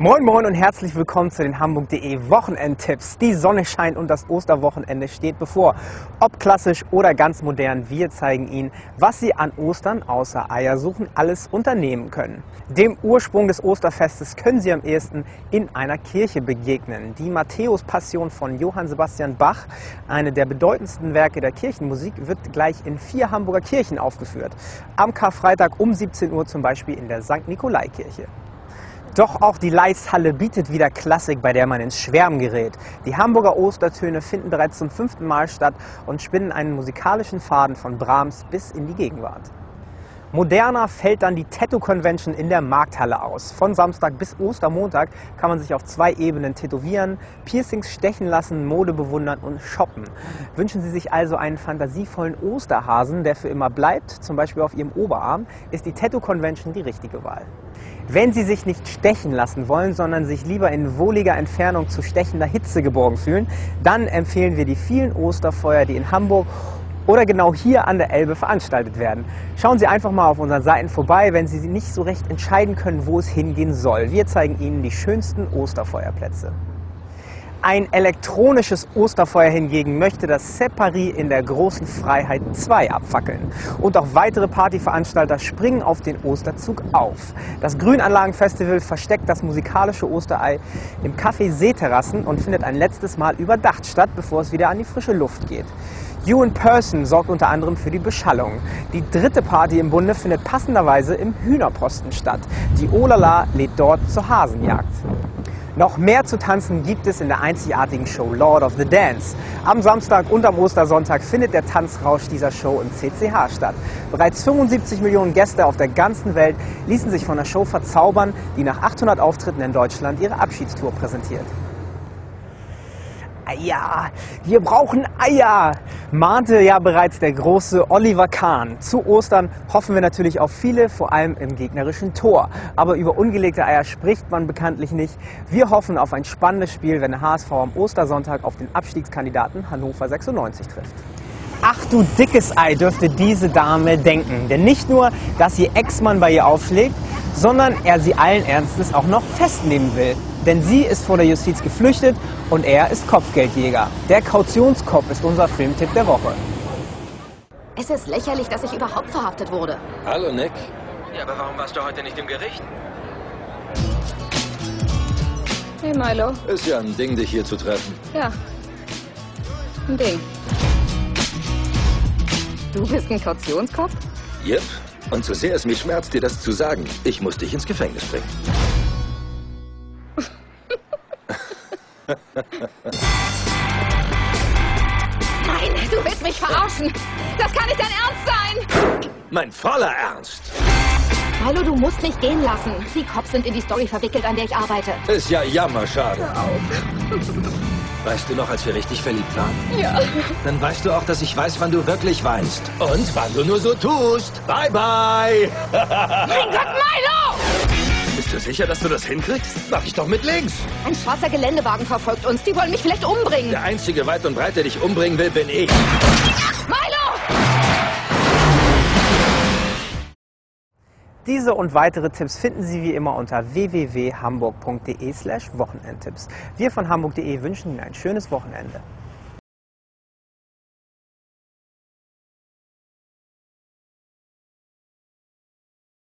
Moin Moin und herzlich willkommen zu den Hamburg.de Wochenendtipps. Die Sonne scheint und das Osterwochenende steht bevor. Ob klassisch oder ganz modern, wir zeigen Ihnen, was Sie an Ostern außer Eiersuchen alles unternehmen können. Dem Ursprung des Osterfestes können Sie am ehesten in einer Kirche begegnen. Die Matthäus-Passion von Johann Sebastian Bach, eine der bedeutendsten Werke der Kirchenmusik, wird gleich in vier Hamburger Kirchen aufgeführt. Am Karfreitag um 17 Uhr zum Beispiel in der St. Nikolai-Kirche. Doch auch die Leishalle bietet wieder Klassik, bei der man ins Schwärmen gerät. Die Hamburger Ostertöne finden bereits zum fünften Mal statt und spinnen einen musikalischen Faden von Brahms bis in die Gegenwart. Moderner fällt dann die Tattoo Convention in der Markthalle aus. Von Samstag bis Ostermontag kann man sich auf zwei Ebenen tätowieren, Piercings stechen lassen, Mode bewundern und shoppen. Wünschen Sie sich also einen fantasievollen Osterhasen, der für immer bleibt, zum Beispiel auf Ihrem Oberarm, ist die Tattoo Convention die richtige Wahl. Wenn Sie sich nicht stechen lassen wollen, sondern sich lieber in wohliger Entfernung zu stechender Hitze geborgen fühlen, dann empfehlen wir die vielen Osterfeuer, die in Hamburg oder genau hier an der Elbe veranstaltet werden. Schauen Sie einfach mal auf unseren Seiten vorbei, wenn Sie nicht so recht entscheiden können, wo es hingehen soll. Wir zeigen Ihnen die schönsten Osterfeuerplätze. Ein elektronisches Osterfeuer hingegen möchte das Separi in der großen Freiheit 2 abfackeln. Und auch weitere Partyveranstalter springen auf den Osterzug auf. Das Grünanlagenfestival versteckt das musikalische Osterei im Café Seeterrassen und findet ein letztes Mal überdacht statt, bevor es wieder an die frische Luft geht. You in Person sorgt unter anderem für die Beschallung. Die dritte Party im Bunde findet passenderweise im Hühnerposten statt. Die Olala lädt dort zur Hasenjagd. Noch mehr zu tanzen gibt es in der einzigartigen Show Lord of the Dance. Am Samstag und am Ostersonntag findet der Tanzrausch dieser Show im CCH statt. Bereits 75 Millionen Gäste auf der ganzen Welt ließen sich von der Show verzaubern, die nach 800 Auftritten in Deutschland ihre Abschiedstour präsentiert. Eier, wir brauchen Eier, mahnte ja bereits der große Oliver Kahn. Zu Ostern hoffen wir natürlich auf viele, vor allem im gegnerischen Tor. Aber über ungelegte Eier spricht man bekanntlich nicht. Wir hoffen auf ein spannendes Spiel, wenn der HSV am Ostersonntag auf den Abstiegskandidaten Hannover 96 trifft. Ach du dickes Ei dürfte diese Dame denken. Denn nicht nur, dass ihr Ex-Mann bei ihr aufschlägt, sondern er sie allen Ernstes auch noch festnehmen will. Denn sie ist vor der Justiz geflüchtet und er ist Kopfgeldjäger. Der Kautionskopf ist unser Filmtipp der Woche. Es ist lächerlich, dass ich überhaupt verhaftet wurde. Hallo, Nick. Ja, aber warum warst du heute nicht im Gericht? Hey Milo. Ist ja ein Ding, dich hier zu treffen. Ja. Ein Ding. Du bist ein Kautionskopf? Yep. Und so sehr es mich schmerzt, dir das zu sagen, ich muss dich ins Gefängnis bringen. Nein, du willst mich verarschen. Das kann nicht dein Ernst sein. Mein voller Ernst. Milo, du musst mich gehen lassen. Die Cops sind in die Story verwickelt, an der ich arbeite. Ist ja jammerschade. Weißt du noch, als wir richtig verliebt waren? Ja. Dann weißt du auch, dass ich weiß, wann du wirklich weinst. Und wann du nur so tust. Bye, bye. Mein Gott, Milo! Bist du sicher, dass du das hinkriegst? Mach ich doch mit links. Ein schwarzer Geländewagen verfolgt uns. Die wollen mich vielleicht umbringen. Der einzige weit und breit, der dich umbringen will, bin ich. Milo! Diese und weitere Tipps finden Sie wie immer unter www.hamburg.de slash Wochenendtipps. Wir von hamburg.de wünschen Ihnen ein schönes Wochenende.